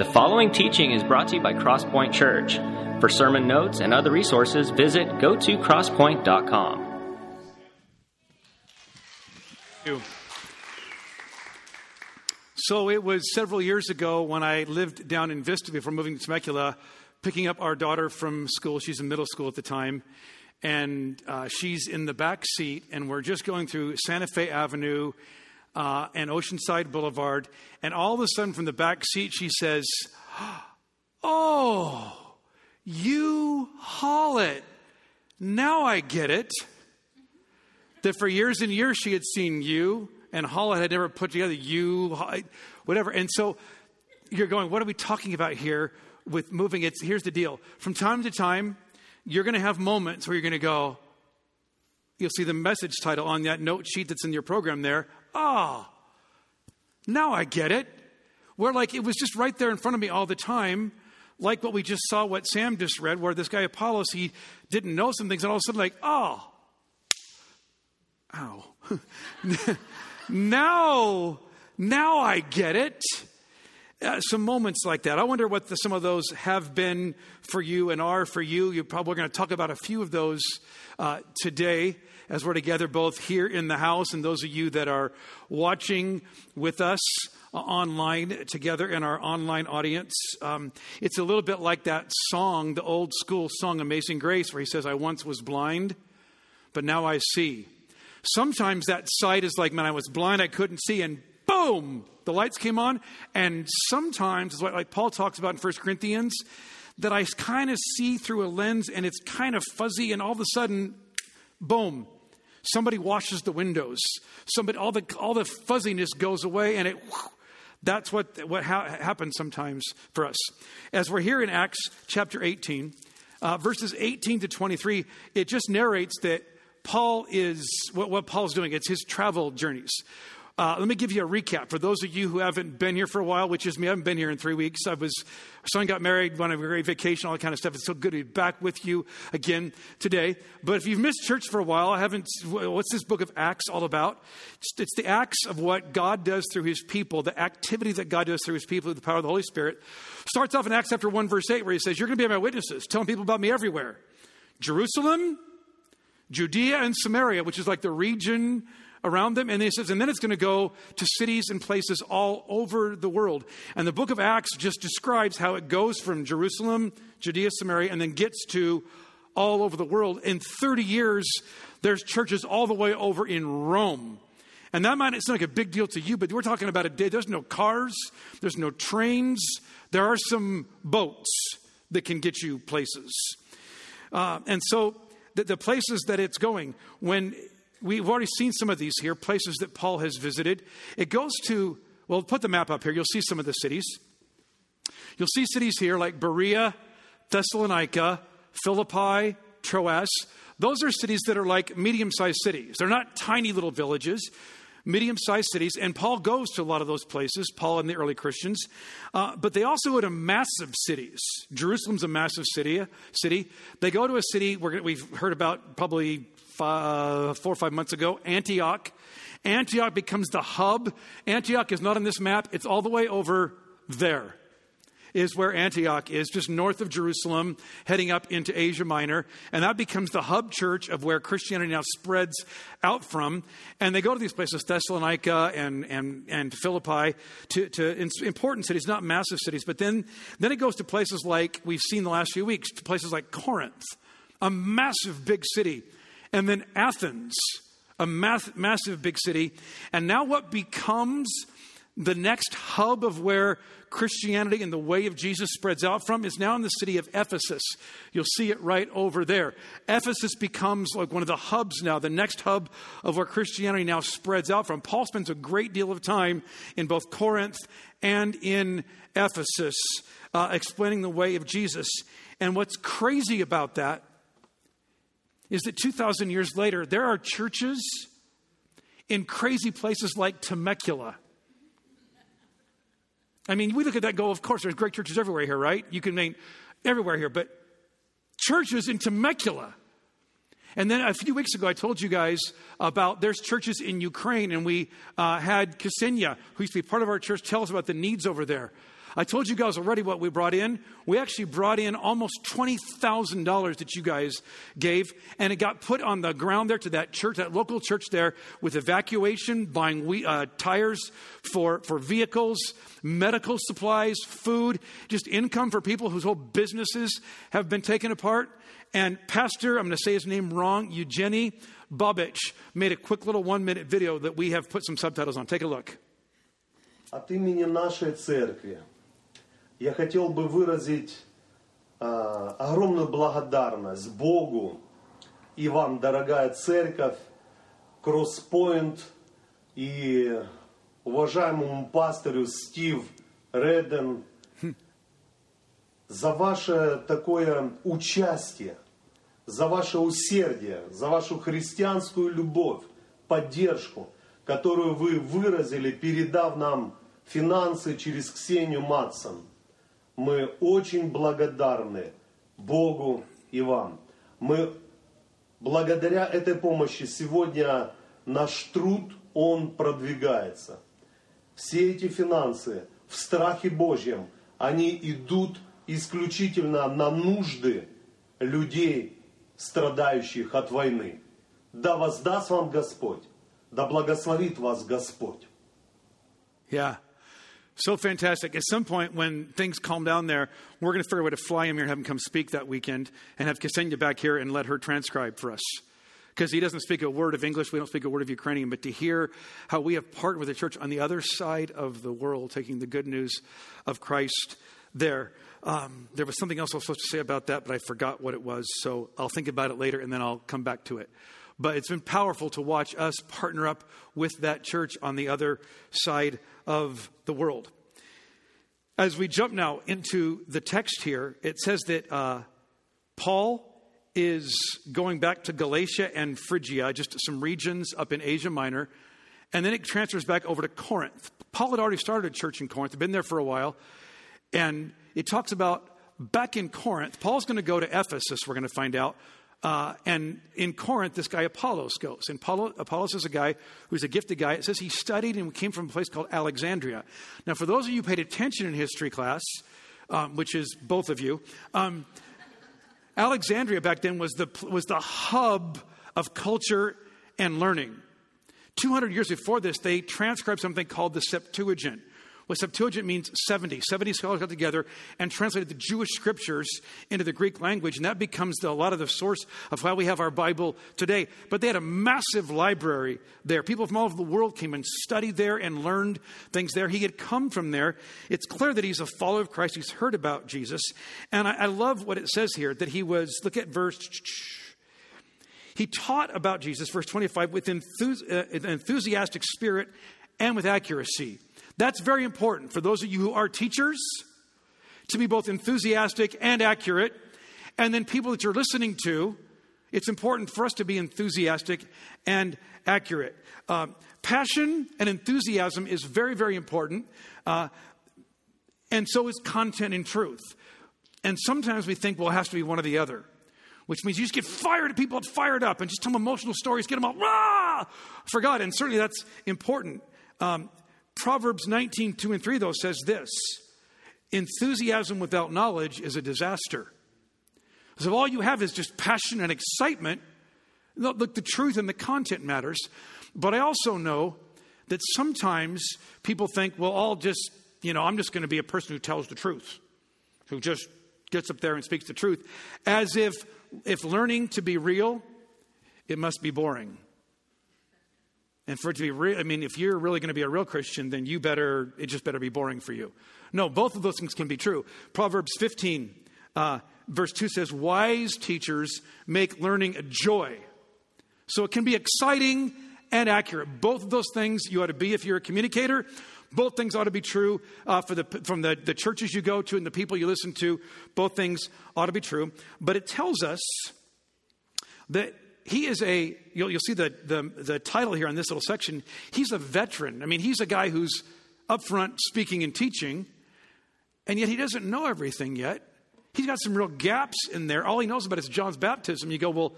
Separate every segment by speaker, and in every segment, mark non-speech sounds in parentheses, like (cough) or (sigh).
Speaker 1: The following teaching is brought to you by Crosspoint Church. For sermon notes and other resources, visit go to crosspoint.com.
Speaker 2: So it was several years ago when I lived down in Vista before moving to Temecula, picking up our daughter from school. She's in middle school at the time. And uh, she's in the back seat, and we're just going through Santa Fe Avenue uh, and Oceanside Boulevard. And all of a sudden, from the back seat, she says, Oh, you haul it. Now I get it. That for years and years she had seen you, and Holland had never put together you, whatever. And so you're going, what are we talking about here with moving? It's here's the deal. From time to time, you're going to have moments where you're going to go. You'll see the message title on that note sheet that's in your program there. Ah, oh, now I get it. Where like it was just right there in front of me all the time, like what we just saw, what Sam just read, where this guy Apollos he didn't know some things, and all of a sudden like, oh, ow. (laughs) now, now I get it. Uh, some moments like that. I wonder what the, some of those have been for you and are for you. You're probably going to talk about a few of those uh, today as we're together, both here in the house and those of you that are watching with us uh, online together in our online audience. Um, it's a little bit like that song, the old school song Amazing Grace, where he says, I once was blind, but now I see. Sometimes that sight is like, man, I was blind, I couldn't see, and boom, the lights came on. And sometimes, it's like Paul talks about in 1 Corinthians, that I kind of see through a lens and it's kind of fuzzy, and all of a sudden, boom, somebody washes the windows. Somebody, all the all the fuzziness goes away, and it, that's what what ha- happens sometimes for us. As we're here in Acts chapter 18, uh, verses 18 to 23, it just narrates that Paul is what, what Paul's doing. It's his travel journeys. Uh, let me give you a recap for those of you who haven't been here for a while, which is me. I haven't been here in three weeks. I was, son got married, went on a great vacation, all that kind of stuff. It's so good to be back with you again today. But if you've missed church for a while, I haven't. What's this book of Acts all about? It's, it's the acts of what God does through His people, the activity that God does through His people, the power of the Holy Spirit. Starts off in Acts chapter one, verse eight, where He says, "You're going to be my witnesses, telling people about me everywhere, Jerusalem." Judea and Samaria, which is like the region around them. And he says, and then it's going to go to cities and places all over the world. And the book of Acts just describes how it goes from Jerusalem, Judea, Samaria, and then gets to all over the world. In 30 years, there's churches all the way over in Rome. And that might seem like a big deal to you, but we're talking about a day. There's no cars, there's no trains, there are some boats that can get you places. Uh, and so the, the places that it's going, when we've already seen some of these here, places that Paul has visited. It goes to, well, put the map up here. You'll see some of the cities. You'll see cities here like Berea, Thessalonica, Philippi, Troas. Those are cities that are like medium sized cities. They're not tiny little villages, medium sized cities. And Paul goes to a lot of those places, Paul and the early Christians. Uh, but they also go to massive cities. Jerusalem's a massive city. city. They go to a city we've heard about probably five, uh, four or five months ago, Antioch. Antioch becomes the hub. Antioch is not on this map, it's all the way over there. Is where Antioch is, just north of Jerusalem, heading up into Asia Minor. And that becomes the hub church of where Christianity now spreads out from. And they go to these places, Thessalonica and, and, and Philippi, to, to important cities, not massive cities. But then, then it goes to places like we've seen the last few weeks, to places like Corinth, a massive big city and then Athens, a massive big city. And now, what becomes the next hub of where Christianity and the way of Jesus spreads out from is now in the city of Ephesus. You'll see it right over there. Ephesus becomes like one of the hubs now, the next hub of where Christianity now spreads out from. Paul spends a great deal of time in both Corinth and in Ephesus uh, explaining the way of Jesus. And what's crazy about that is that 2,000 years later, there are churches in crazy places like Temecula. I mean, we look at that go, of course, there's great churches everywhere here, right? You can name everywhere here, but churches in Temecula. And then a few weeks ago, I told you guys about there's churches in Ukraine, and we uh, had Ksenia, who used to be part of our church, tell us about the needs over there. I told you guys already what we brought in. We actually brought in almost $20,000 that you guys gave, and it got put on the ground there to that church, that local church there, with evacuation, buying we, uh, tires for, for vehicles, medical supplies, food, just income for people whose whole businesses have been taken apart. And Pastor, I'm going to say his name wrong, Eugenie Bobich, made a quick little one minute video that we have put some subtitles on. Take a look.
Speaker 3: От имени нашей церкви я хотел бы выразить э, огромную благодарность Богу и вам, дорогая церковь, Кросспойнт и уважаемому пастору Стив Реден за ваше такое участие, за ваше усердие, за вашу христианскую любовь, поддержку, которую вы выразили, передав нам финансы через Ксению Матсон. Мы очень благодарны Богу и вам. Мы благодаря этой помощи сегодня наш труд, он продвигается. Все эти финансы в страхе Божьем, они идут исключительно на нужды людей, страдающих от войны. Да воздаст вам Господь, да благословит вас Господь.
Speaker 2: Yeah. So fantastic. At some point, when things calm down there, we're going to figure out a way to fly him here and have him come speak that weekend and have Ksenia back here and let her transcribe for us. Because he doesn't speak a word of English, we don't speak a word of Ukrainian, but to hear how we have partnered with the church on the other side of the world, taking the good news of Christ there. Um, there was something else I was supposed to say about that, but I forgot what it was. So I'll think about it later and then I'll come back to it. But it's been powerful to watch us partner up with that church on the other side of the world. As we jump now into the text here, it says that uh, Paul is going back to Galatia and Phrygia, just some regions up in Asia Minor, and then it transfers back over to Corinth. Paul had already started a church in Corinth, been there for a while, and it talks about back in Corinth, Paul's going to go to Ephesus, we're going to find out, uh, and in Corinth, this guy Apollos goes. And Apollos, Apollos is a guy who's a gifted guy. It says he studied and came from a place called Alexandria. Now, for those of you who paid attention in history class, um, which is both of you, um, Alexandria back then was the, was the hub of culture and learning. 200 years before this, they transcribed something called the Septuagint. What Septuagint means 70. 70 scholars got together and translated the Jewish scriptures into the Greek language, and that becomes the, a lot of the source of why we have our Bible today. But they had a massive library there. People from all over the world came and studied there and learned things there. He had come from there. It's clear that he's a follower of Christ. He's heard about Jesus. And I, I love what it says here that he was, look at verse. He taught about Jesus, verse 25, with uh, enthusiastic spirit and with accuracy. That's very important for those of you who are teachers to be both enthusiastic and accurate. And then people that you're listening to, it's important for us to be enthusiastic and accurate. Uh, passion and enthusiasm is very, very important. Uh, and so is content and truth. And sometimes we think, well, it has to be one or the other, which means you just get fired, at people fired up and just tell them emotional stories, get them all, rah, for God. And certainly that's important. Um, Proverbs 19, 2 and 3, though, says this enthusiasm without knowledge is a disaster. Because if all you have is just passion and excitement, look, the truth and the content matters. But I also know that sometimes people think, well, I'll just, you know, I'm just going to be a person who tells the truth, who just gets up there and speaks the truth, as if if learning to be real, it must be boring. And for it to be real, I mean, if you're really going to be a real Christian, then you better, it just better be boring for you. No, both of those things can be true. Proverbs 15, uh, verse 2 says, Wise teachers make learning a joy. So it can be exciting and accurate. Both of those things you ought to be if you're a communicator. Both things ought to be true uh, for the, from the, the churches you go to and the people you listen to. Both things ought to be true. But it tells us that he is a, you'll, you'll see the, the, the title here on this little section. He's a veteran. I mean, he's a guy who's up front speaking and teaching, and yet he doesn't know everything yet. He's got some real gaps in there. All he knows about is John's baptism. You go, well,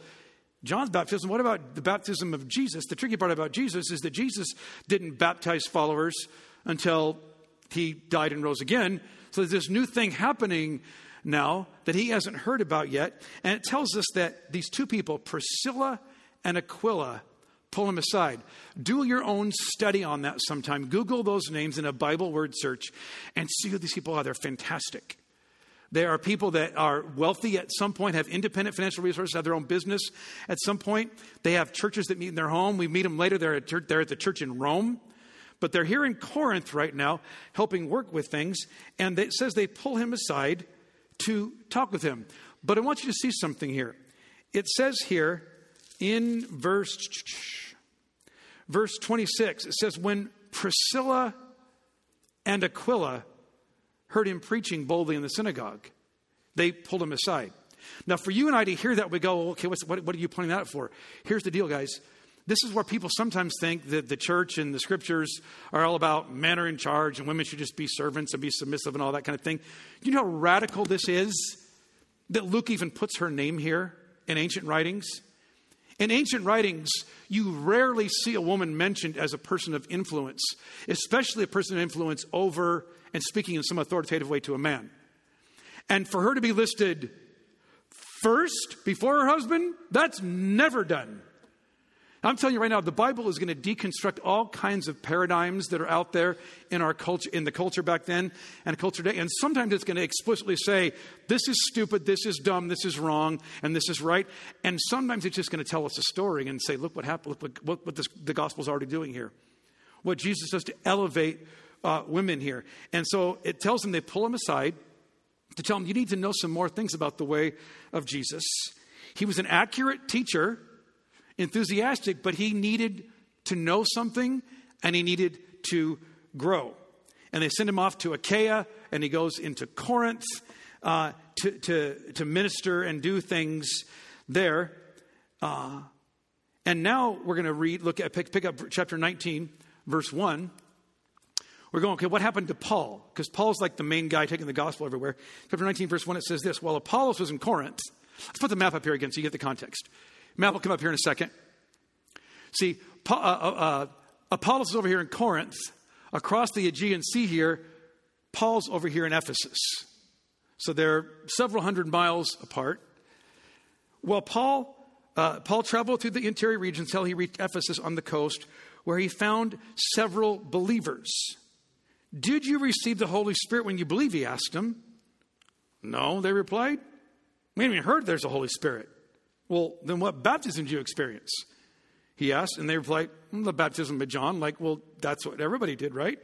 Speaker 2: John's baptism, what about the baptism of Jesus? The tricky part about Jesus is that Jesus didn't baptize followers until he died and rose again. So there's this new thing happening now that he hasn't heard about yet. And it tells us that these two people, Priscilla and Aquila, pull him aside. Do your own study on that sometime. Google those names in a Bible word search and see who these people are. They're fantastic. They are people that are wealthy at some point, have independent financial resources, have their own business at some point. They have churches that meet in their home. We meet them later. They're at, they're at the church in Rome. But they're here in Corinth right now, helping work with things. And it says they pull him aside to talk with him. But I want you to see something here. It says here in verse, verse 26, it says, When Priscilla and Aquila heard him preaching boldly in the synagogue. They pulled him aside. Now, for you and I to hear that, we go, okay, what, what are you pointing that out for? Here's the deal, guys. This is where people sometimes think that the church and the scriptures are all about men are in charge and women should just be servants and be submissive and all that kind of thing. You know how radical this is? That Luke even puts her name here in ancient writings. In ancient writings, you rarely see a woman mentioned as a person of influence, especially a person of influence over and speaking in some authoritative way to a man. And for her to be listed first before her husband, that's never done. I'm telling you right now, the Bible is going to deconstruct all kinds of paradigms that are out there in our culture, in the culture back then and culture today. And sometimes it's going to explicitly say, this is stupid, this is dumb, this is wrong, and this is right. And sometimes it's just going to tell us a story and say, look what happened, look what, this, the gospel's already doing here. What Jesus does to elevate uh, women here. And so it tells them they pull him aside to tell them, you need to know some more things about the way of Jesus. He was an accurate teacher, enthusiastic, but he needed to know something and he needed to grow. And they send him off to Achaia and he goes into Corinth uh, to, to, to minister and do things there. Uh, and now we're going to read, look at, pick, pick up chapter 19, verse 1. We're going, okay, what happened to Paul? Because Paul's like the main guy taking the gospel everywhere. Chapter 19, verse 1, it says this While Apollos was in Corinth, let's put the map up here again so you get the context. Map will come up here in a second. See, uh, uh, uh, Apollos is over here in Corinth. Across the Aegean Sea here, Paul's over here in Ephesus. So they're several hundred miles apart. Well, Paul, uh, Paul traveled through the interior regions until he reached Ephesus on the coast, where he found several believers. Did you receive the Holy Spirit when you believe? He asked them. No, they replied. We haven't even heard there's a Holy Spirit. Well, then what baptism do you experience? He asked, and they replied, mm, the baptism of John. Like, well, that's what everybody did, right?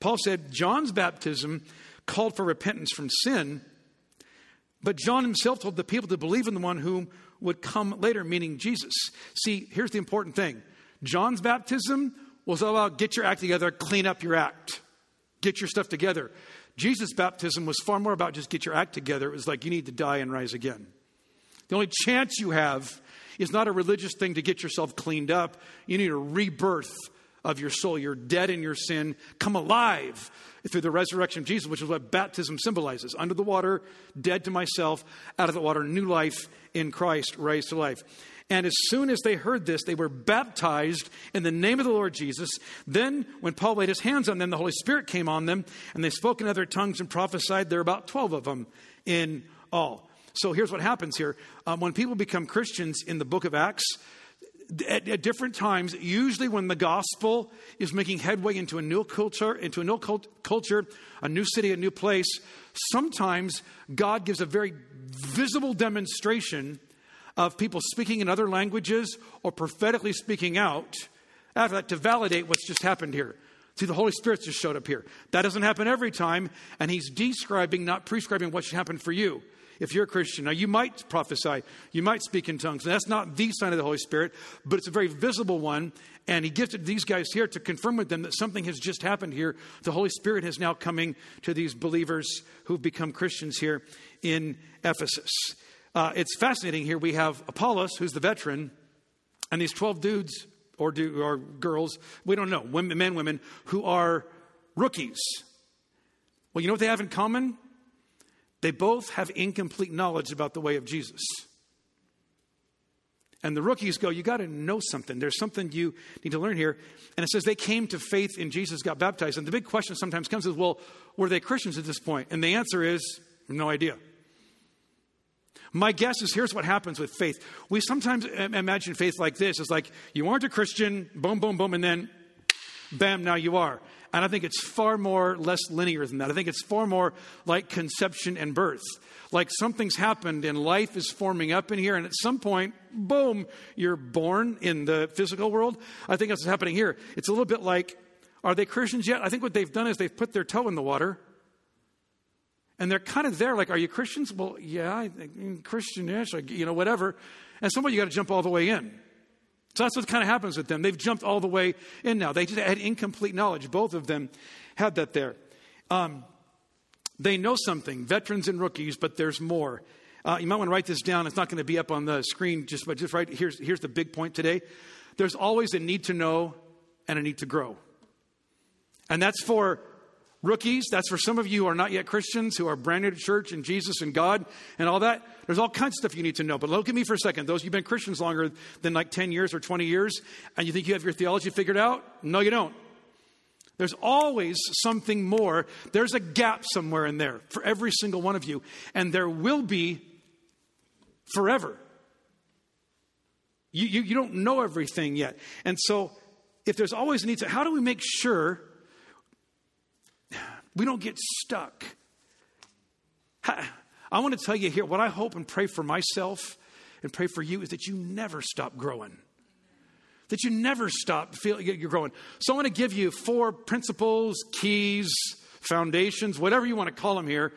Speaker 2: Paul said John's baptism called for repentance from sin, but John himself told the people to believe in the one whom would come later, meaning Jesus. See, here's the important thing John's baptism was all about get your act together, clean up your act get your stuff together. Jesus' baptism was far more about just get your act together. It was like you need to die and rise again. The only chance you have is not a religious thing to get yourself cleaned up. You need a rebirth of your soul. You're dead in your sin, come alive through the resurrection of Jesus, which is what baptism symbolizes. Under the water, dead to myself, out of the water, new life in Christ, raised to life. And as soon as they heard this, they were baptized in the name of the Lord Jesus. Then, when Paul laid his hands on them, the Holy Spirit came on them, and they spoke in other tongues and prophesied. There are about 12 of them in all. So here's what happens here. Um, when people become Christians in the book of Acts, at, at, different times, usually when the gospel is making headway into a new culture, into a new cult, culture, a new city, a new place, sometimes God gives a very visible demonstration of people speaking in other languages or prophetically speaking out after that to validate what's just happened here. See, the Holy Spirit just showed up here. That doesn't happen every time, and He's describing, not prescribing what should happen for you. If you're a Christian, now you might prophesy, you might speak in tongues. That's not the sign of the Holy Spirit, but it's a very visible one. And he gives it to these guys here to confirm with them that something has just happened here. The Holy Spirit is now coming to these believers who've become Christians here in Ephesus. Uh, it's fascinating here. We have Apollos, who's the veteran, and these 12 dudes or, do, or girls, we don't know, women, men, women, who are rookies. Well, you know what they have in common? They both have incomplete knowledge about the way of Jesus. And the rookies go, You got to know something. There's something you need to learn here. And it says they came to faith in Jesus, got baptized. And the big question sometimes comes is, Well, were they Christians at this point? And the answer is, No idea. My guess is here's what happens with faith. We sometimes imagine faith like this it's like you aren't a Christian, boom, boom, boom, and then bam, now you are. And I think it's far more less linear than that. I think it's far more like conception and birth. Like something's happened and life is forming up in here, and at some point, boom, you're born in the physical world. I think that's what's happening here. It's a little bit like, are they Christians yet? I think what they've done is they've put their toe in the water. And they're kind of there, like, are you Christians? Well, yeah, I think mm, Christian-ish, like, you know, whatever. And somebody you got to jump all the way in. So that's what kind of happens with them. They've jumped all the way in now. They just had incomplete knowledge. Both of them had that there. Um, they know something, veterans and rookies, but there's more. Uh, you might want to write this down. It's not going to be up on the screen, just but just right here's here's the big point today. There's always a need to know and a need to grow, and that's for rookies. That's for some of you who are not yet Christians, who are brand new to church and Jesus and God and all that. There's all kinds of stuff you need to know. But look at me for a second. Those you've been Christians longer than like 10 years or 20 years, and you think you have your theology figured out? No, you don't. There's always something more. There's a gap somewhere in there for every single one of you, and there will be forever. You, you, you don't know everything yet. And so, if there's always a need to, how do we make sure we don't get stuck? I want to tell you here what I hope and pray for myself and pray for you is that you never stop growing that you never stop feeling you're growing. So I want to give you four principles, keys, foundations, whatever you want to call them here,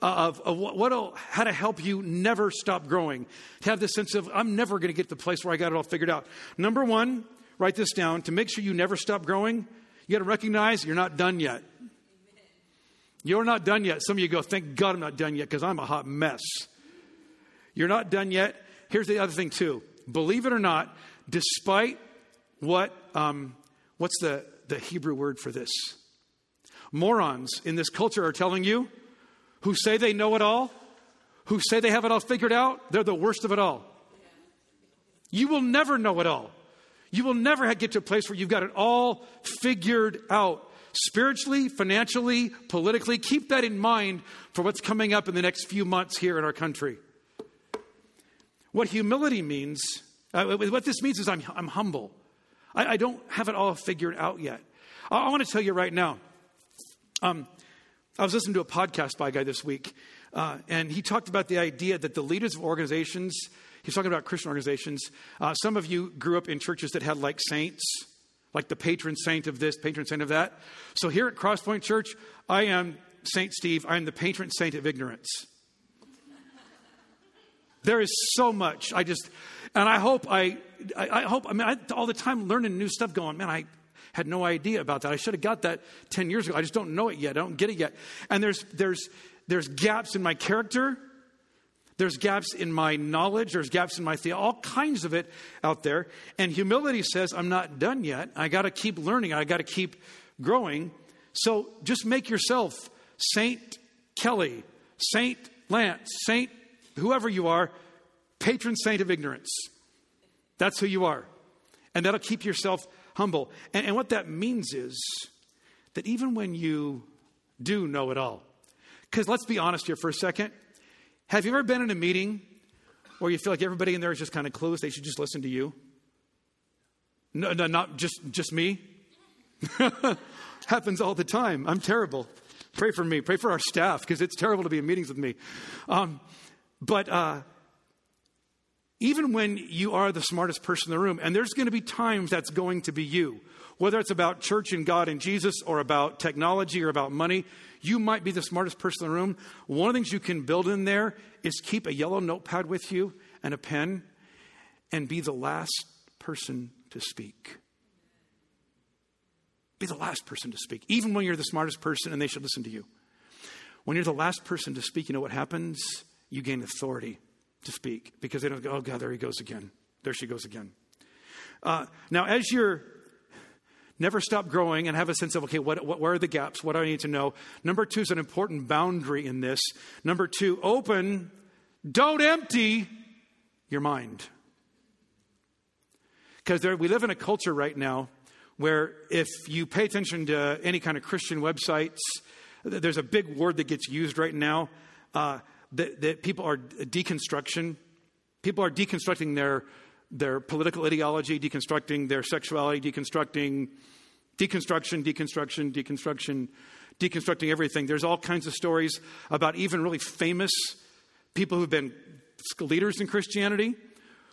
Speaker 2: uh, of, of what, how to help you never stop growing. To have this sense of, I'm never going to get to the place where I got it all figured out. Number one, write this down. To make sure you never stop growing, you got to recognize you're not done yet. You're not done yet. Some of you go, thank God I'm not done yet because I'm a hot mess. You're not done yet. Here's the other thing, too. Believe it or not, despite what, um, what's the, the Hebrew word for this? Morons in this culture are telling you who say they know it all, who say they have it all figured out, they're the worst of it all. You will never know it all. You will never get to a place where you've got it all figured out. Spiritually, financially, politically, keep that in mind for what's coming up in the next few months here in our country. What humility means, uh, what this means is I'm, I'm humble. I, I don't have it all figured out yet. I, I want to tell you right now. Um, I was listening to a podcast by a guy this week, uh, and he talked about the idea that the leaders of organizations, he's talking about Christian organizations. Uh, some of you grew up in churches that had like saints, like the patron saint of this, patron saint of that. So here at Crosspoint Church, I am Saint Steve. I am the patron saint of ignorance. There is so much. I just, and I hope I, I, I hope, I mean, I, all the time learning new stuff going, man, I had no idea about that. I should have got that 10 years ago. I just don't know it yet. I don't get it yet. And there's, there's, there's gaps in my character. There's gaps in my knowledge. There's gaps in my theology, all kinds of it out there. And humility says, I'm not done yet. I got to keep learning. I got to keep growing. So just make yourself Saint Kelly, Saint Lance, Saint whoever you are, patron saint of ignorance. That's who you are. And that'll keep yourself humble. And, and what that means is that even when you do know it all, because let's be honest here for a second. Have you ever been in a meeting where you feel like everybody in there is just kind of clueless? They should just listen to you? No, no not just, just me. (laughs) Happens all the time. I'm terrible. Pray for me. Pray for our staff because it's terrible to be in meetings with me. Um, but uh, even when you are the smartest person in the room, and there's going to be times that's going to be you, whether it's about church and God and Jesus or about technology or about money, you might be the smartest person in the room. One of the things you can build in there is keep a yellow notepad with you and a pen and be the last person to speak. Be the last person to speak, even when you're the smartest person and they should listen to you. When you're the last person to speak, you know what happens? you gain authority to speak because they don't go, oh, God, there he goes again. There she goes again. Uh, now, as you're never stop growing and have a sense of, okay, what, what, where are the gaps? What do I need to know? Number two is an important boundary in this. Number two, open, don't empty your mind. Because we live in a culture right now where if you pay attention to any kind of Christian websites, there's a big word that gets used right now uh, that, that people are deconstruction. People are deconstructing their, their political ideology, deconstructing their sexuality, deconstructing deconstruction, deconstruction, deconstruction, deconstructing everything. There's all kinds of stories about even really famous people who've been leaders in Christianity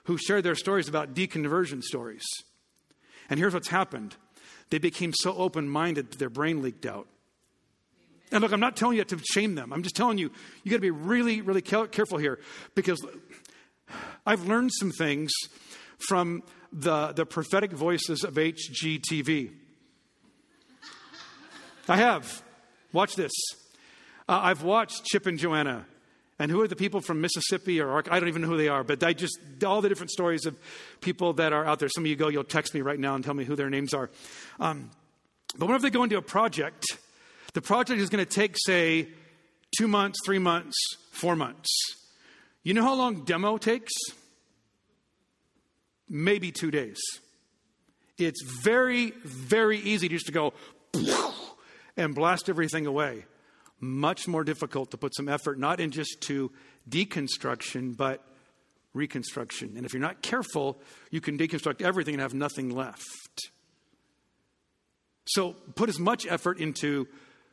Speaker 2: who share their stories about deconversion stories. And here's what's happened they became so open minded that their brain leaked out. And look, I'm not telling you to shame them. I'm just telling you, you got to be really, really careful here because I've learned some things from the, the prophetic voices of HGTV. I have. Watch this. Uh, I've watched Chip and Joanna. And who are the people from Mississippi or I don't even know who they are, but I just, all the different stories of people that are out there. Some of you go, you'll text me right now and tell me who their names are. Um, but whenever they go into a project, the project is going to take, say, two months, three months, four months. You know how long demo takes? Maybe two days. It's very, very easy just to go (laughs) and blast everything away much more difficult to put some effort not in just to deconstruction, but reconstruction. And if you're not careful, you can deconstruct everything and have nothing left. So put as much effort into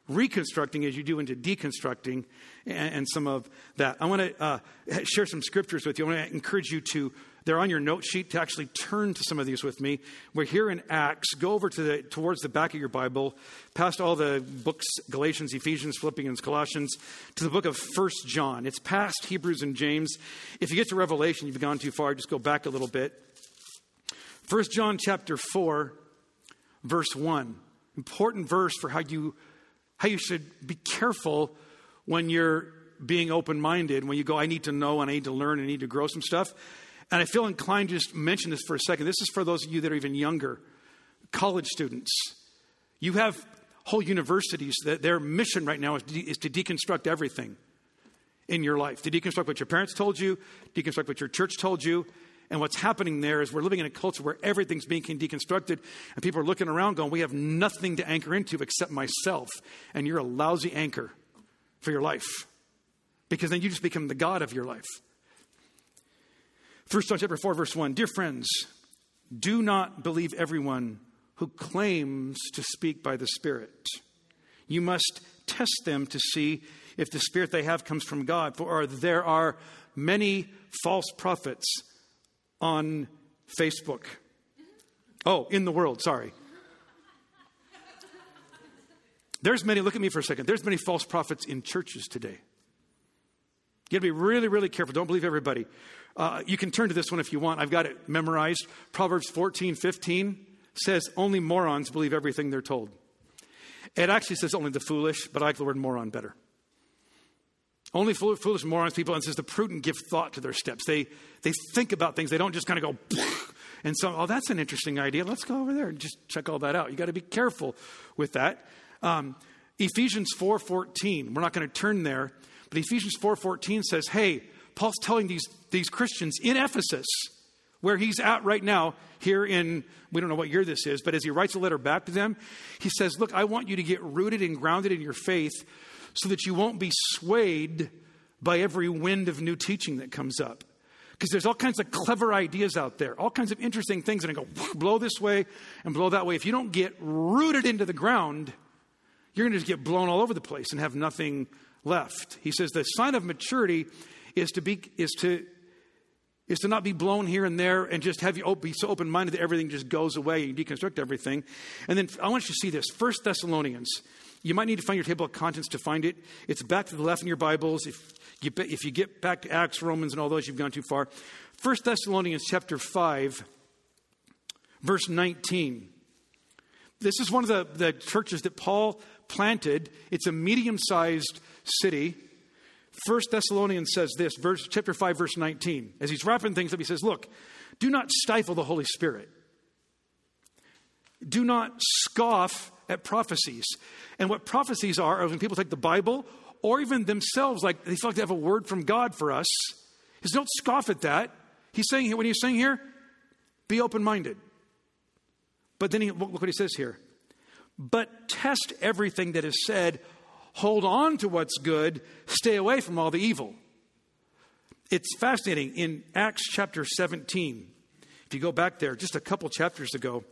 Speaker 2: reconstructing as you do into deconstructing and, and some of that. I want to uh, share some scriptures with you. I want to encourage you to they're on your note sheet to actually turn to some of these with me. We're here in Acts. Go over to the towards the back of your Bible, past all the books, Galatians, Ephesians, Philippians, Colossians, to the book of First John. It's past Hebrews and James. If you get to Revelation, you've gone too far. Just go back a little bit. First John chapter 4, verse 1. Important verse for how you how you should be careful when you're being open minded, when you go, I need to know and I need to learn, and I need to grow some stuff. And I feel inclined to just mention this for a second. This is for those of you that are even younger, college students. You have whole universities that their mission right now is, de- is to deconstruct everything in your life, to deconstruct what your parents told you, deconstruct what your church told you. And what's happening there is we're living in a culture where everything's being deconstructed, and people are looking around going, We have nothing to anchor into except myself. And you're a lousy anchor for your life because then you just become the God of your life. 1 John chapter 4, verse 1. Dear friends, do not believe everyone who claims to speak by the Spirit. You must test them to see if the Spirit they have comes from God. For there are many false prophets on Facebook. Oh, in the world, sorry. There's many, look at me for a second. There's many false prophets in churches today. You gotta be really, really careful. Don't believe everybody. Uh, you can turn to this one if you want. I've got it memorized. Proverbs 14, 15 says, Only morons believe everything they're told. It actually says only the foolish, but I like the word moron better. Only foolish morons people, and says the prudent give thought to their steps. They, they think about things. They don't just kind of go, (laughs) and so, oh, that's an interesting idea. Let's go over there and just check all that out. You got to be careful with that. Um, Ephesians 4.14, we're not going to turn there, but Ephesians 4.14 says, hey, Paul's telling these, these Christians in Ephesus, where he's at right now, here in, we don't know what year this is, but as he writes a letter back to them, he says, Look, I want you to get rooted and grounded in your faith so that you won't be swayed by every wind of new teaching that comes up. Because there's all kinds of clever ideas out there, all kinds of interesting things, and I go blow this way and blow that way. If you don't get rooted into the ground, you're going to just get blown all over the place and have nothing left. He says the sign of maturity is to be is to is to not be blown here and there and just have you be so open minded that everything just goes away and deconstruct everything. And then I want you to see this. First Thessalonians. You might need to find your table of contents to find it. It's back to the left in your Bibles. If you, if you get back to Acts, Romans, and all those, you've gone too far. First Thessalonians chapter 5, verse 19. This is one of the, the churches that Paul planted. It's a medium sized city. First Thessalonians says this, verse, chapter 5, verse 19. As he's wrapping things up, he says, Look, do not stifle the Holy Spirit. Do not scoff at prophecies. And what prophecies are, are when people take the Bible or even themselves, like they feel like they have a word from God for us. Says, Don't scoff at that. He's saying here, when he's saying here, be open minded. But then he, look what he says here. But test everything that is said, hold on to what's good, stay away from all the evil. It's fascinating. In Acts chapter 17, if you go back there just a couple chapters ago,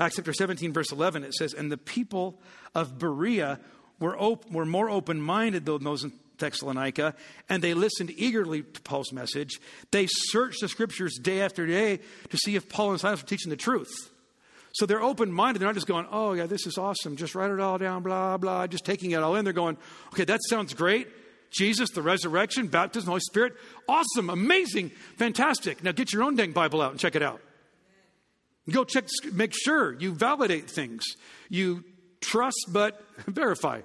Speaker 2: Acts chapter 17, verse 11, it says, And the people of Berea were, op- were more open minded than those in Thessalonica, and they listened eagerly to Paul's message. They searched the scriptures day after day to see if Paul and Silas were teaching the truth. So they're open minded. They're not just going, oh, yeah, this is awesome. Just write it all down, blah, blah, just taking it all in. They're going, okay, that sounds great. Jesus, the resurrection, baptism, Holy Spirit. Awesome, amazing, fantastic. Now get your own dang Bible out and check it out. Go check, make sure you validate things. You trust but (laughs) verify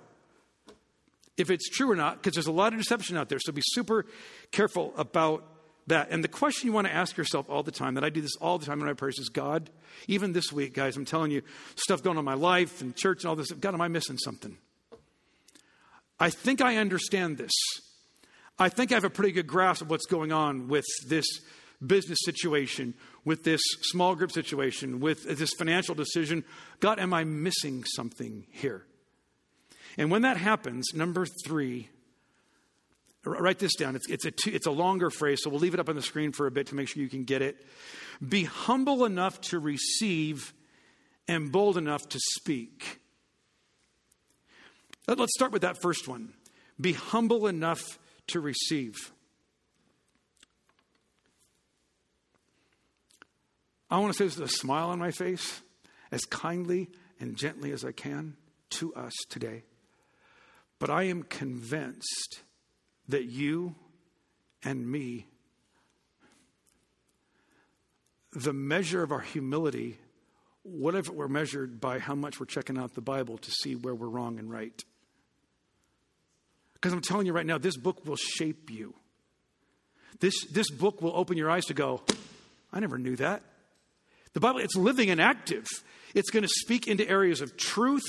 Speaker 2: if it's true or not, because there's a lot of deception out there. So be super careful about that. And the question you want to ask yourself all the time, that I do this all the time in my prayers, is God, even this week, guys, I'm telling you, stuff going on in my life and church and all this, God, am I missing something? I think I understand this. I think I have a pretty good grasp of what's going on with this business situation, with this small group situation, with this financial decision. God, am I missing something here? And when that happens, number three, write this down. It's, it's, a two, it's a longer phrase, so we'll leave it up on the screen for a bit to make sure you can get it. Be humble enough to receive and bold enough to speak. Let's start with that first one. Be humble enough to receive. I want to say this with a smile on my face, as kindly and gently as I can to us today. But I am convinced that you and me, the measure of our humility, what if it were measured by how much we're checking out the Bible to see where we're wrong and right? Because I'm telling you right now, this book will shape you. This, this book will open your eyes to go, I never knew that. The Bible, it's living and active. It's going to speak into areas of truth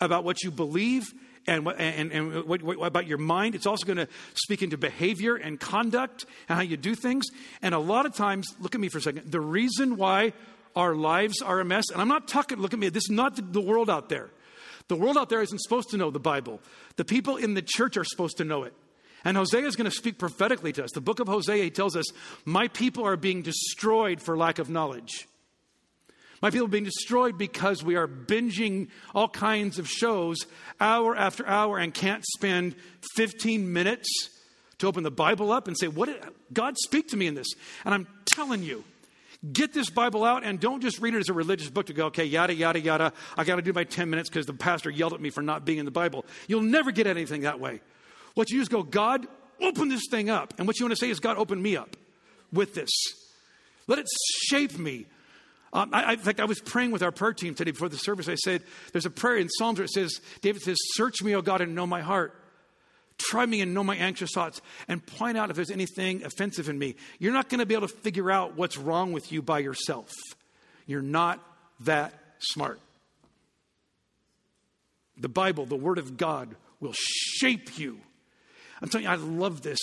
Speaker 2: about what you believe and, and, and what, what, about your mind. It's also going to speak into behavior and conduct and how you do things. And a lot of times, look at me for a second, the reason why our lives are a mess, and I'm not talking, look at me, this is not the, the world out there. The world out there isn't supposed to know the Bible. The people in the church are supposed to know it. And Hosea is going to speak prophetically to us. The book of Hosea, tells us, My people are being destroyed for lack of knowledge. My people are being destroyed because we are binging all kinds of shows hour after hour and can't spend 15 minutes to open the Bible up and say, What did God speak to me in this? And I'm telling you, get this Bible out and don't just read it as a religious book to go, okay, yada, yada, yada. I got to do my 10 minutes because the pastor yelled at me for not being in the Bible. You'll never get anything that way. What you do is go, God, open this thing up. And what you want to say is, God, open me up with this. Let it shape me. Um, I, in fact, I was praying with our prayer team today before the service. I said, There's a prayer in Psalms where it says, David says, Search me, O God, and know my heart. Try me and know my anxious thoughts and point out if there's anything offensive in me. You're not going to be able to figure out what's wrong with you by yourself. You're not that smart. The Bible, the Word of God, will shape you. I'm telling you, I love this.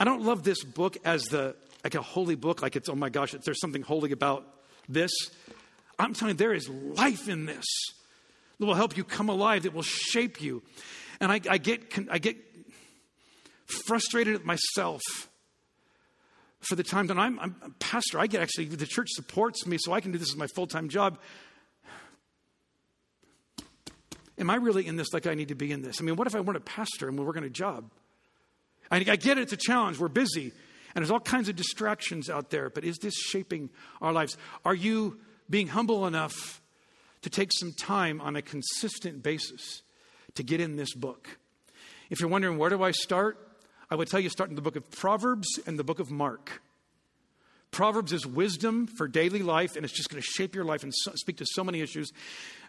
Speaker 2: I don't love this book as the like a holy book, like it's oh my gosh, there's something holy about this. I'm telling you, there is life in this that will help you come alive, that will shape you. And I, I get, I get frustrated at myself for the time that I'm, I'm a pastor. I get actually, the church supports me so I can do this as my full time job. Am I really in this like I need to be in this? I mean, what if I weren't a pastor and we're working a job? I, I get it, it's a challenge. We're busy. And there's all kinds of distractions out there, but is this shaping our lives? Are you being humble enough to take some time on a consistent basis to get in this book? If you're wondering, where do I start? I would tell you start in the book of Proverbs and the book of Mark. Proverbs is wisdom for daily life, and it's just going to shape your life and so, speak to so many issues.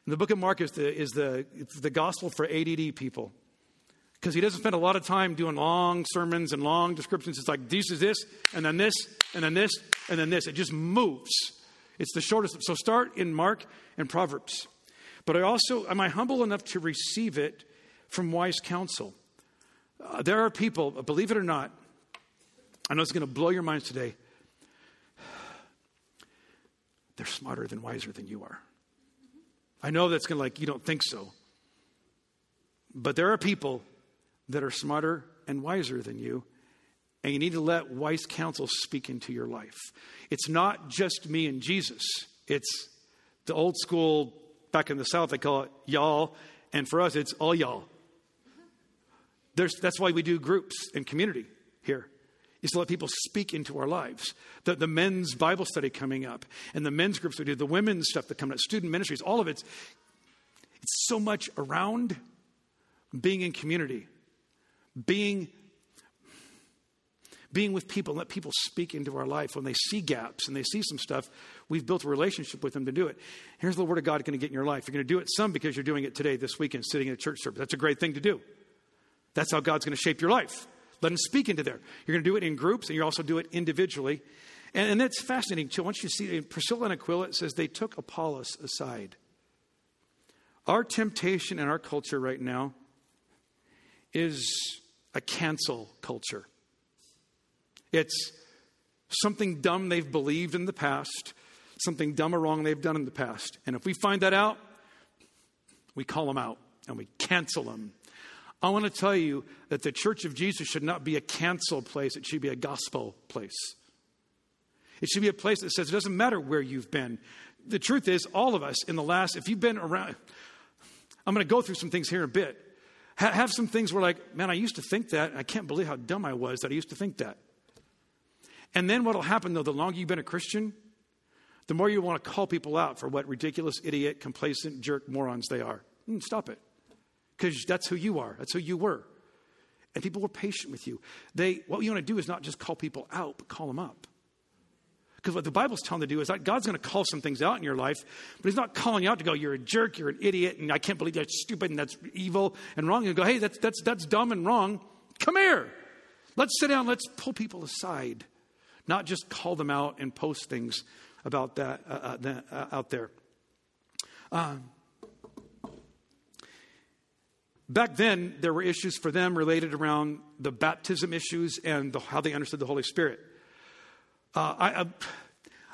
Speaker 2: And the book of Mark is the, is the, the gospel for ADD people because he doesn't spend a lot of time doing long sermons and long descriptions. It's like this is this, and then this, and then this, and then this. It just moves. It's the shortest. So start in Mark and Proverbs. But I also, am I humble enough to receive it from wise counsel? Uh, there are people, believe it or not, I know it's going to blow your minds today. (sighs) they're smarter than wiser than you are. I know that's going to like, you don't think so. But there are people that are smarter and wiser than you, and you need to let wise counsel speak into your life. It's not just me and Jesus, it's the old school, back in the South, they call it y'all, and for us, it's all y'all. There's, that's why we do groups and community here is to let people speak into our lives. The, the men's Bible study coming up, and the men's groups we do, the women's stuff that come up, student ministries, all of it's, it's so much around being in community, being being with people, let people speak into our life. When they see gaps and they see some stuff, we've built a relationship with them to do it. Here's the Word of God going to get in your life. You're going to do it some because you're doing it today, this weekend, sitting in a church service. That's a great thing to do. That's how God's going to shape your life. Let him speak into there. You're going to do it in groups, and you also do it individually. And, and that's fascinating too. Once you see Priscilla and Aquila, it says they took Apollos aside. Our temptation in our culture right now is a cancel culture. It's something dumb they've believed in the past, something dumb or wrong they've done in the past. And if we find that out, we call them out and we cancel them I want to tell you that the church of Jesus should not be a cancel place, it should be a gospel place. It should be a place that says it doesn't matter where you've been. The truth is, all of us in the last, if you've been around, I'm going to go through some things here in a bit. Ha- have some things where, like, man, I used to think that. I can't believe how dumb I was that I used to think that. And then what will happen, though, the longer you've been a Christian, the more you want to call people out for what ridiculous, idiot, complacent, jerk morons they are. Mm, stop it because that's who you are. That's who you were. And people were patient with you. They, what you want to do is not just call people out, but call them up. Because what the Bible's telling to do is that God's going to call some things out in your life, but He's not calling you out to go, you're a jerk, you're an idiot, and I can't believe that's stupid and that's evil and wrong. And go, hey, that's, that's, that's dumb and wrong. Come here. Let's sit down. Let's pull people aside, not just call them out and post things about that uh, uh, uh, out there. Um, Back then, there were issues for them related around the baptism issues and the, how they understood the Holy Spirit. Uh, I, I,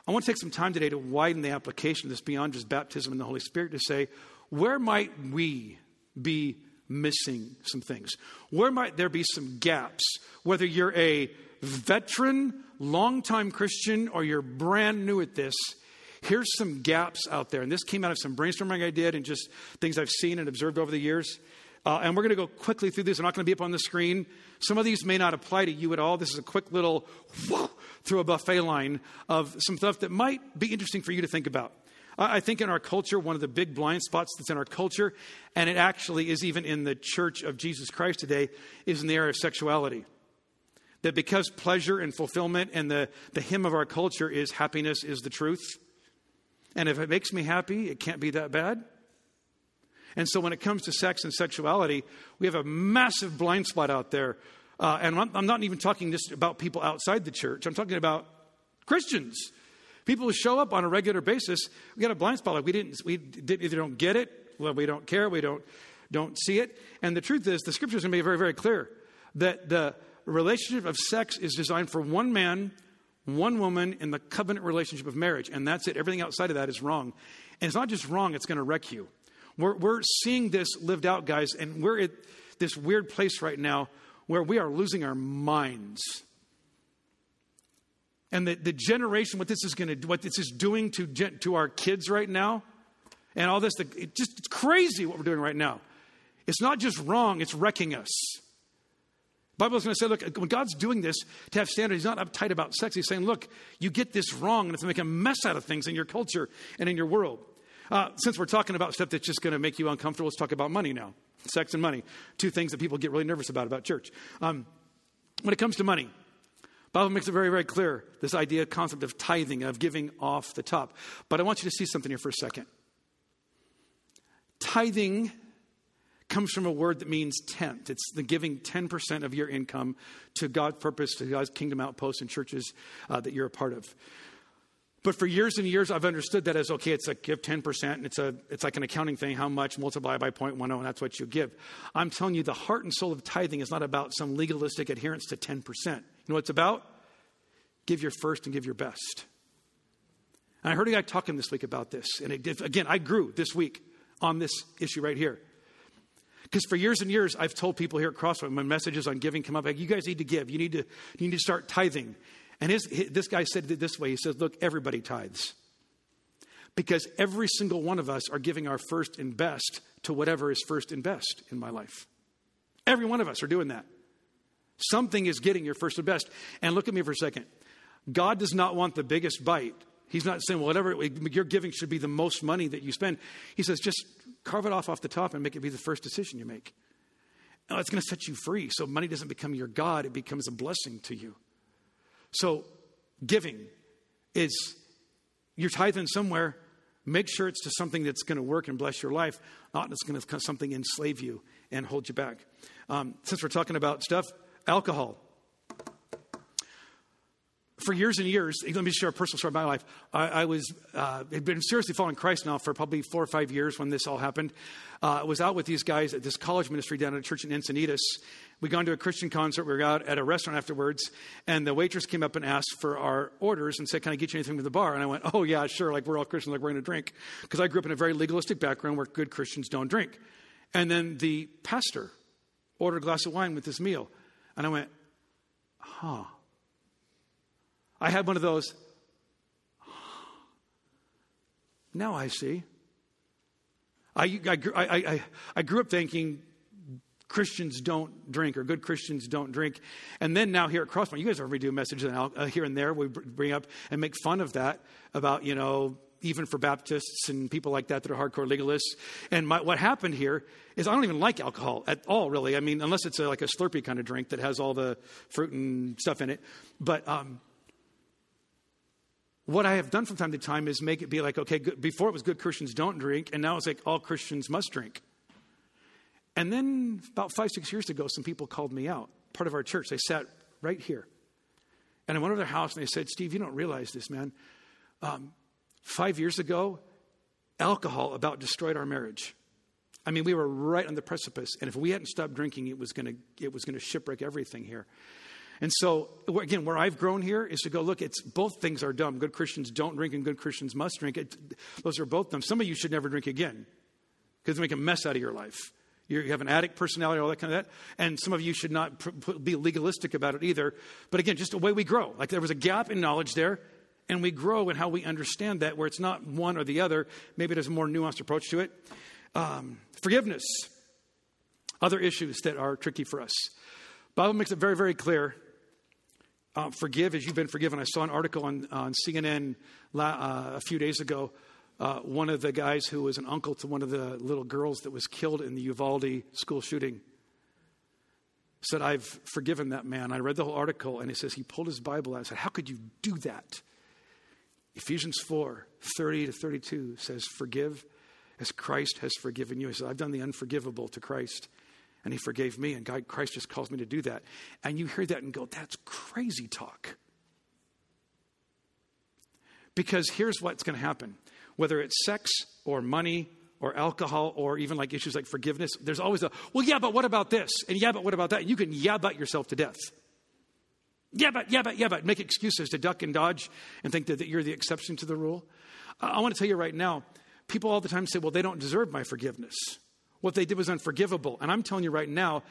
Speaker 2: I want to take some time today to widen the application of this beyond just baptism and the Holy Spirit to say, where might we be missing some things? Where might there be some gaps? Whether you're a veteran, longtime Christian, or you're brand new at this, here's some gaps out there. And this came out of some brainstorming I did and just things I've seen and observed over the years. Uh, and we're going to go quickly through these. They're not going to be up on the screen. Some of these may not apply to you at all. This is a quick little whoo, through a buffet line of some stuff that might be interesting for you to think about. I think in our culture, one of the big blind spots that's in our culture, and it actually is even in the church of Jesus Christ today, is in the area of sexuality. That because pleasure and fulfillment and the, the hymn of our culture is happiness is the truth. And if it makes me happy, it can't be that bad. And so when it comes to sex and sexuality, we have a massive blind spot out there. Uh, and I'm, I'm not even talking just about people outside the church, I'm talking about Christians. People who show up on a regular basis, we got a blind spot. Like we didn't, we didn't, either don't get it, well, we don't care, we don't, don't see it. And the truth is, the scripture is going to be very, very clear that the relationship of sex is designed for one man, one woman in the covenant relationship of marriage. And that's it. Everything outside of that is wrong. And it's not just wrong, it's going to wreck you. We're, we're seeing this lived out, guys, and we're at this weird place right now where we are losing our minds. And the, the generation, what this is going to what this is doing to, to our kids right now, and all this, the, it just, it's crazy what we're doing right now. It's not just wrong, it's wrecking us. Bible is going to say, look, when God's doing this to have standards, He's not uptight about sex. He's saying, look, you get this wrong, and it's making a mess out of things in your culture and in your world. Uh, since we're talking about stuff that's just going to make you uncomfortable, let's talk about money now. Sex and money. Two things that people get really nervous about about church. Um, when it comes to money, Bible makes it very, very clear this idea, concept of tithing, of giving off the top. But I want you to see something here for a second. Tithing comes from a word that means tenth. It's the giving 10% of your income to God's purpose, to God's kingdom outposts and churches uh, that you're a part of. But for years and years, I've understood that as okay, it's a give 10%, and it's, a, it's like an accounting thing, how much, multiply by 0.10, and that's what you give. I'm telling you, the heart and soul of tithing is not about some legalistic adherence to 10%. You know what it's about? Give your first and give your best. And I heard a guy talking this week about this. And it again, I grew this week on this issue right here. Because for years and years, I've told people here at Crosspoint, when messages on giving come up, like, you guys need to give. You need to, you need to start tithing. And his, his, this guy said it this way. He says, look, everybody tithes. Because every single one of us are giving our first and best to whatever is first and best in my life. Every one of us are doing that. Something is getting your first and best. And look at me for a second. God does not want the biggest bite. He's not saying, well, whatever your giving should be the most money that you spend. He says, just carve it off off the top and make it be the first decision you make. Oh, it's going to set you free. So money doesn't become your God, it becomes a blessing to you. So giving is you're tithing somewhere. Make sure it's to something that's going to work and bless your life, not it's going to something enslave you and hold you back. Um, since we're talking about stuff, alcohol for years and years, let me share a personal story of my life. I, I was uh, had been seriously following Christ now for probably four or five years when this all happened. Uh, I was out with these guys at this college ministry down at a church in Encinitas. We gone to a Christian concert. We were out at a restaurant afterwards, and the waitress came up and asked for our orders and said, "Can I get you anything from the bar?" And I went, "Oh yeah, sure. Like we're all Christians, like we're going to drink." Because I grew up in a very legalistic background where good Christians don't drink. And then the pastor ordered a glass of wine with his meal, and I went, "Huh." I had one of those. Now I see. I, I, I, I, grew up thinking Christians don't drink or good Christians don't drink. And then now here at Crosspoint, you guys already do messages uh, here and there. We bring up and make fun of that about, you know, even for Baptists and people like that that are hardcore legalists. And my, what happened here is I don't even like alcohol at all, really. I mean, unless it's a, like a Slurpee kind of drink that has all the fruit and stuff in it. But um, what I have done from time to time is make it be like, okay, good, before it was good Christians don't drink, and now it's like all Christians must drink. And then about five, six years ago, some people called me out, part of our church. They sat right here. And I went over their house and they said, Steve, you don't realize this, man. Um, five years ago, alcohol about destroyed our marriage. I mean, we were right on the precipice, and if we hadn't stopped drinking, it was going to it was going to shipwreck everything here. And so, again, where I've grown here is to go look, it's both things are dumb. Good Christians don't drink and good Christians must drink. It, those are both dumb. Some of you should never drink again because they make a mess out of your life. you you have an addict personality, all that kind of that. And some of you should not pr- be legalistic about it either. But again, just the way we grow. Like there was a gap in knowledge there, and we grow in how we understand that, where it's not one or the other. Maybe there's a more nuanced approach to it. Um, forgiveness, other issues that are tricky for us. Bible makes it very, very clear uh, forgive as you've been forgiven. I saw an article on, on CNN uh, a few days ago. Uh, one of the guys who was an uncle to one of the little girls that was killed in the Uvalde school shooting said, I've forgiven that man. I read the whole article, and he says he pulled his Bible out and said, How could you do that? Ephesians 4 30 to 32 says, Forgive as Christ has forgiven you. He said, I've done the unforgivable to Christ and he forgave me, and God, Christ just calls me to do that. And you hear that and go, that's crazy talk. Because here's what's going to happen whether it's sex or money or alcohol or even like issues like forgiveness, there's always a, well, yeah, but what about this? And yeah, but what about that? And you can yeah, but yourself to death. Yeah, but, yeah, but, yeah, but, make excuses to duck and dodge and think that, that you're the exception to the rule. I want to tell you right now, people all the time say, well, they don't deserve my forgiveness. What they did was unforgivable. And I'm telling you right now,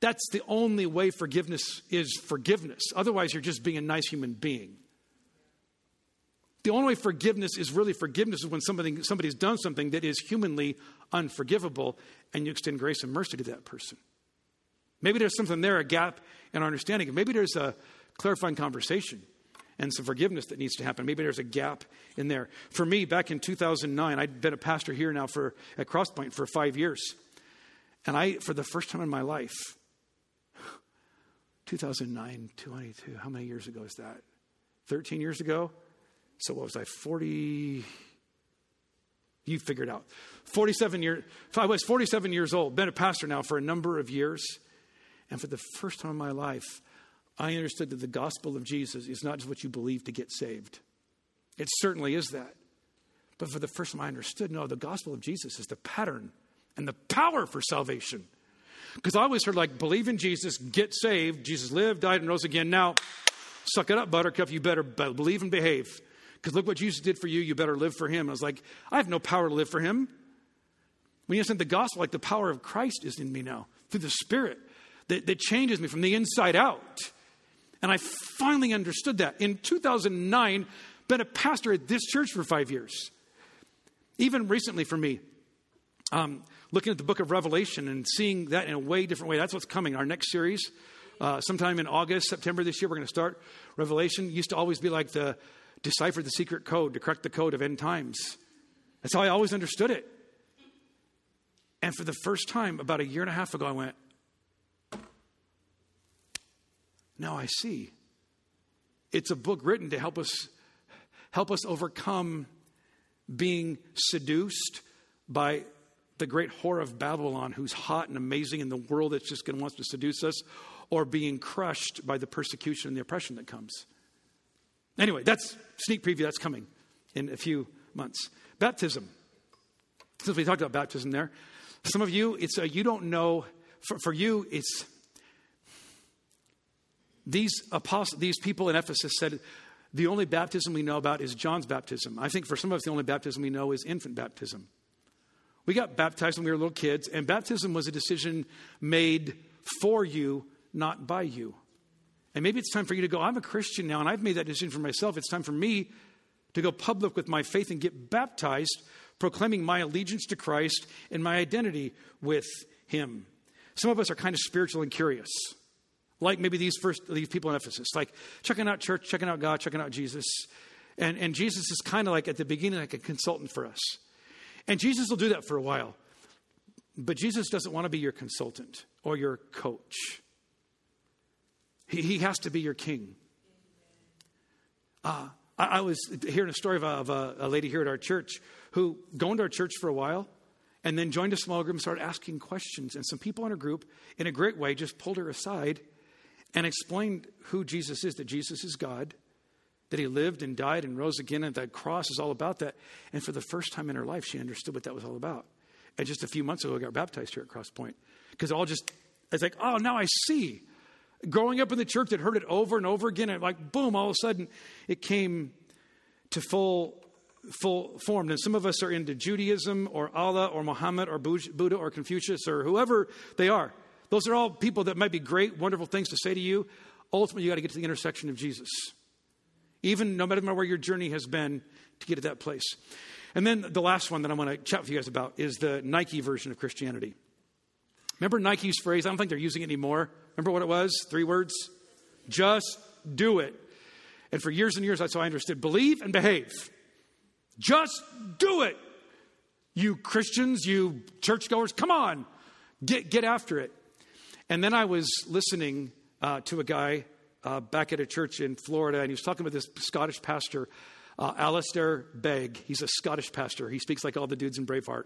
Speaker 2: that's the only way forgiveness is forgiveness. Otherwise, you're just being a nice human being. The only way forgiveness is really forgiveness is when somebody, somebody's done something that is humanly unforgivable and you extend grace and mercy to that person. Maybe there's something there, a gap in our understanding. Maybe there's a clarifying conversation and some forgiveness that needs to happen. Maybe there's a gap in there. For me, back in 2009, I'd been a pastor here now for at Crosspoint for five years, and I, for the first time in my life, (sighs) 2009, 22. How many years ago is that? 13 years ago. So what was I? 40. You figured out. 47 years. I was 47 years old. Been a pastor now for a number of years, and for the first time in my life, I understood that the gospel of Jesus is not just what you believe to get saved. It certainly is that. But for the first time, I understood no, the gospel of Jesus is the pattern and the power for salvation. Because I always heard, like, believe in Jesus, get saved. Jesus lived, died, and rose again. Now, suck it up, buttercup. You better believe and behave. Because look what Jesus did for you, you better live for him. I was like, I have no power to live for him. When you sent the gospel, like the power of Christ is in me now through the Spirit that, that changes me from the inside out. And I finally understood that. In 2009, been a pastor at this church for five years. Even recently for me, um, looking at the book of Revelation and seeing that in a way different way. That's what's coming. Our next series, uh, sometime in August, September this year, we're going to start Revelation. Used to always be like the decipher the secret code to crack the code of end times. That's how I always understood it. And for the first time, about a year and a half ago, I went, now I see. It's a book written to help us help us overcome being seduced by the great whore of Babylon who's hot and amazing in the world that's just going to want to seduce us or being crushed by the persecution and the oppression that comes. Anyway, that's sneak preview that's coming in a few months. Baptism. Since we talked about baptism there, some of you, it's a, you don't know. For, for you, it's these apostles, these people in Ephesus said, the only baptism we know about is John's baptism. I think for some of us, the only baptism we know is infant baptism. We got baptized when we were little kids, and baptism was a decision made for you, not by you. And maybe it's time for you to go, I'm a Christian now, and I've made that decision for myself. It's time for me to go public with my faith and get baptized, proclaiming my allegiance to Christ and my identity with Him. Some of us are kind of spiritual and curious like maybe these first these people in Ephesus, like checking out church, checking out God, checking out Jesus. And, and Jesus is kind of like at the beginning, like a consultant for us. And Jesus will do that for a while. But Jesus doesn't want to be your consultant or your coach. He, he has to be your king. Uh, I, I, was hearing a story of, a, of a, a lady here at our church who going to our church for a while and then joined a small group and started asking questions. And some people in her group, in a great way, just pulled her aside and explained who Jesus is that Jesus is God, that he lived and died and rose again, and that cross is all about that. And for the first time in her life, she understood what that was all about. And just a few months ago, I got baptized here at Crosspoint. Because all just, it's like, oh, now I see. Growing up in the church that heard it over and over again, and like, boom, all of a sudden, it came to full full formed. And some of us are into Judaism or Allah or Muhammad or Buddha or Confucius or whoever they are. Those are all people that might be great, wonderful things to say to you. Ultimately, you got to get to the intersection of Jesus. Even no matter where your journey has been to get to that place. And then the last one that I want to chat with you guys about is the Nike version of Christianity. Remember Nike's phrase? I don't think they're using it anymore. Remember what it was? Three words? Just do it. And for years and years, that's how I understood believe and behave. Just do it. You Christians, you churchgoers, come on, get, get after it. And then I was listening uh, to a guy uh, back at a church in Florida, and he was talking with this Scottish pastor, uh, Alistair Begg. He's a Scottish pastor. He speaks like all the dudes in Braveheart.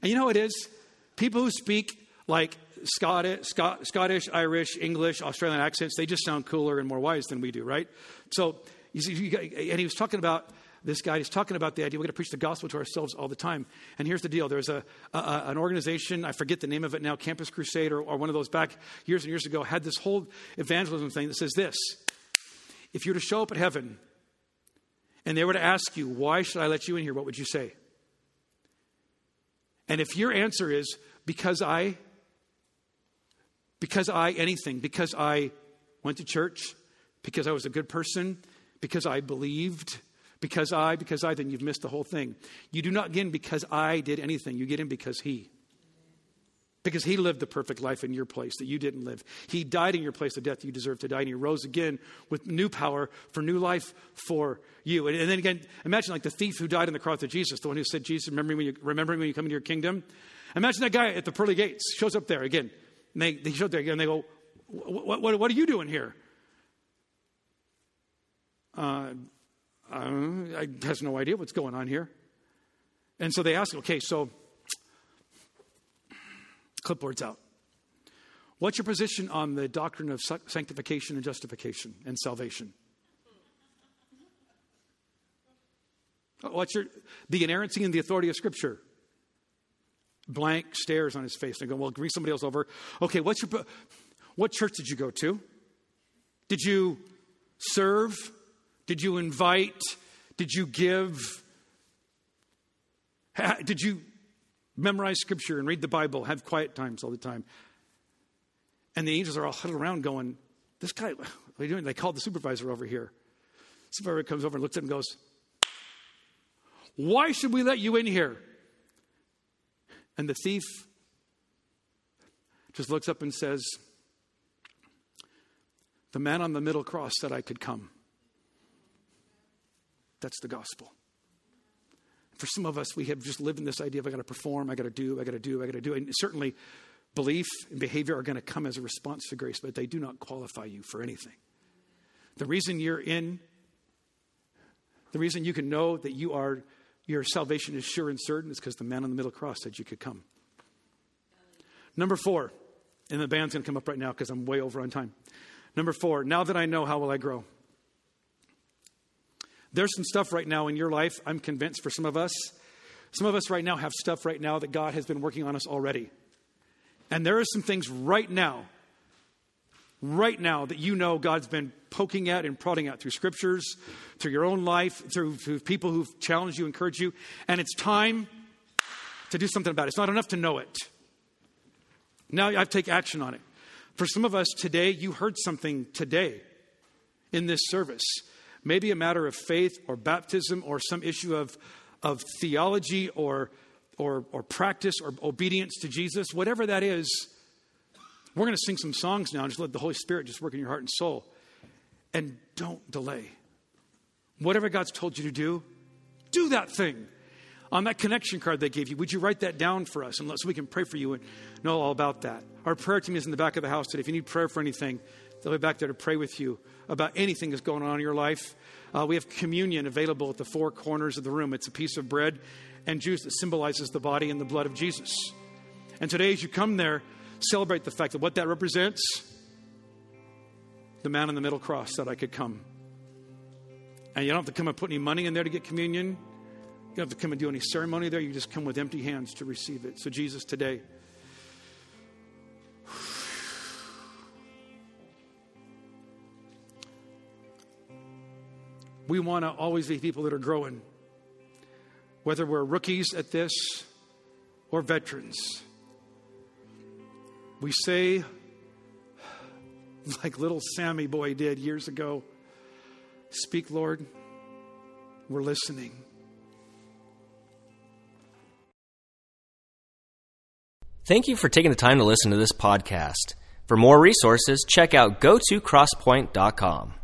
Speaker 2: And you know what it is? People who speak like Scottish, Scottish, Irish, English, Australian accents, they just sound cooler and more wise than we do, right? So, and he was talking about this guy He's talking about the idea we're going to preach the gospel to ourselves all the time. And here's the deal there's a, a, an organization, I forget the name of it now, Campus Crusade or, or one of those back years and years ago, had this whole evangelism thing that says this if you were to show up at heaven and they were to ask you, why should I let you in here, what would you say? And if your answer is, because I, because I anything, because I went to church, because I was a good person, because I believed, because I, because I, then you've missed the whole thing. You do not get in because I did anything. You get in because He. Because He lived the perfect life in your place that you didn't live. He died in your place the death you deserved to die, and He rose again with new power for new life for you. And, and then again, imagine like the thief who died on the cross of Jesus, the one who said, Jesus, remember when you, remembering when you come into your kingdom? Imagine that guy at the pearly gates shows up there again. And they, they show up there again, and they go, what, what, what are you doing here? Uh, uh, I has no idea what's going on here. And so they ask, okay, so clipboard's out. What's your position on the doctrine of sanctification and justification and salvation? What's your the inerrancy and the authority of Scripture? Blank stares on his face. And go, well, bring somebody else over. Okay, what's your what church did you go to? Did you serve? Did you invite? Did you give? Did you memorize scripture and read the Bible, have quiet times all the time? And the angels are all huddled around going, This guy, what are you doing? They called the supervisor over here. Supervisor comes over and looks at him and goes, Why should we let you in here? And the thief just looks up and says, The man on the middle cross said I could come. That's the gospel. For some of us, we have just lived in this idea of I got to perform, I got to do, I got to do, I got to do. And certainly, belief and behavior are going to come as a response to grace, but they do not qualify you for anything. The reason you're in, the reason you can know that you are, your salvation is sure and certain is because the man on the middle cross said you could come. Number four, and the band's going to come up right now because I'm way over on time. Number four, now that I know, how will I grow? There's some stuff right now in your life, I'm convinced for some of us. Some of us right now have stuff right now that God has been working on us already. And there are some things right now, right now, that you know God's been poking at and prodding at through scriptures, through your own life, through, through people who've challenged you, encouraged you. And it's time to do something about it. It's not enough to know it. Now I take action on it. For some of us today, you heard something today in this service maybe a matter of faith or baptism or some issue of, of theology or, or, or practice or obedience to Jesus, whatever that is, we're going to sing some songs now and just let the Holy Spirit just work in your heart and soul. And don't delay. Whatever God's told you to do, do that thing. On that connection card they gave you, would you write that down for us and so we can pray for you and know all about that? Our prayer team is in the back of the house today. If you need prayer for anything, they'll be back there to pray with you about anything that's going on in your life. Uh, we have communion available at the four corners of the room. It's a piece of bread and juice that symbolizes the body and the blood of Jesus. And today, as you come there, celebrate the fact that what that represents the man on the middle cross said I could come. And you don't have to come and put any money in there to get communion. You don't have to come and do any ceremony there. You just come with empty hands to receive it. So, Jesus, today, we want to always be people that are growing, whether we're rookies at this or veterans. We say, (sighs) like little Sammy boy did years ago, Speak, Lord, we're listening.
Speaker 1: Thank you for taking the time to listen to this podcast. For more resources, check out gotocrosspoint.com.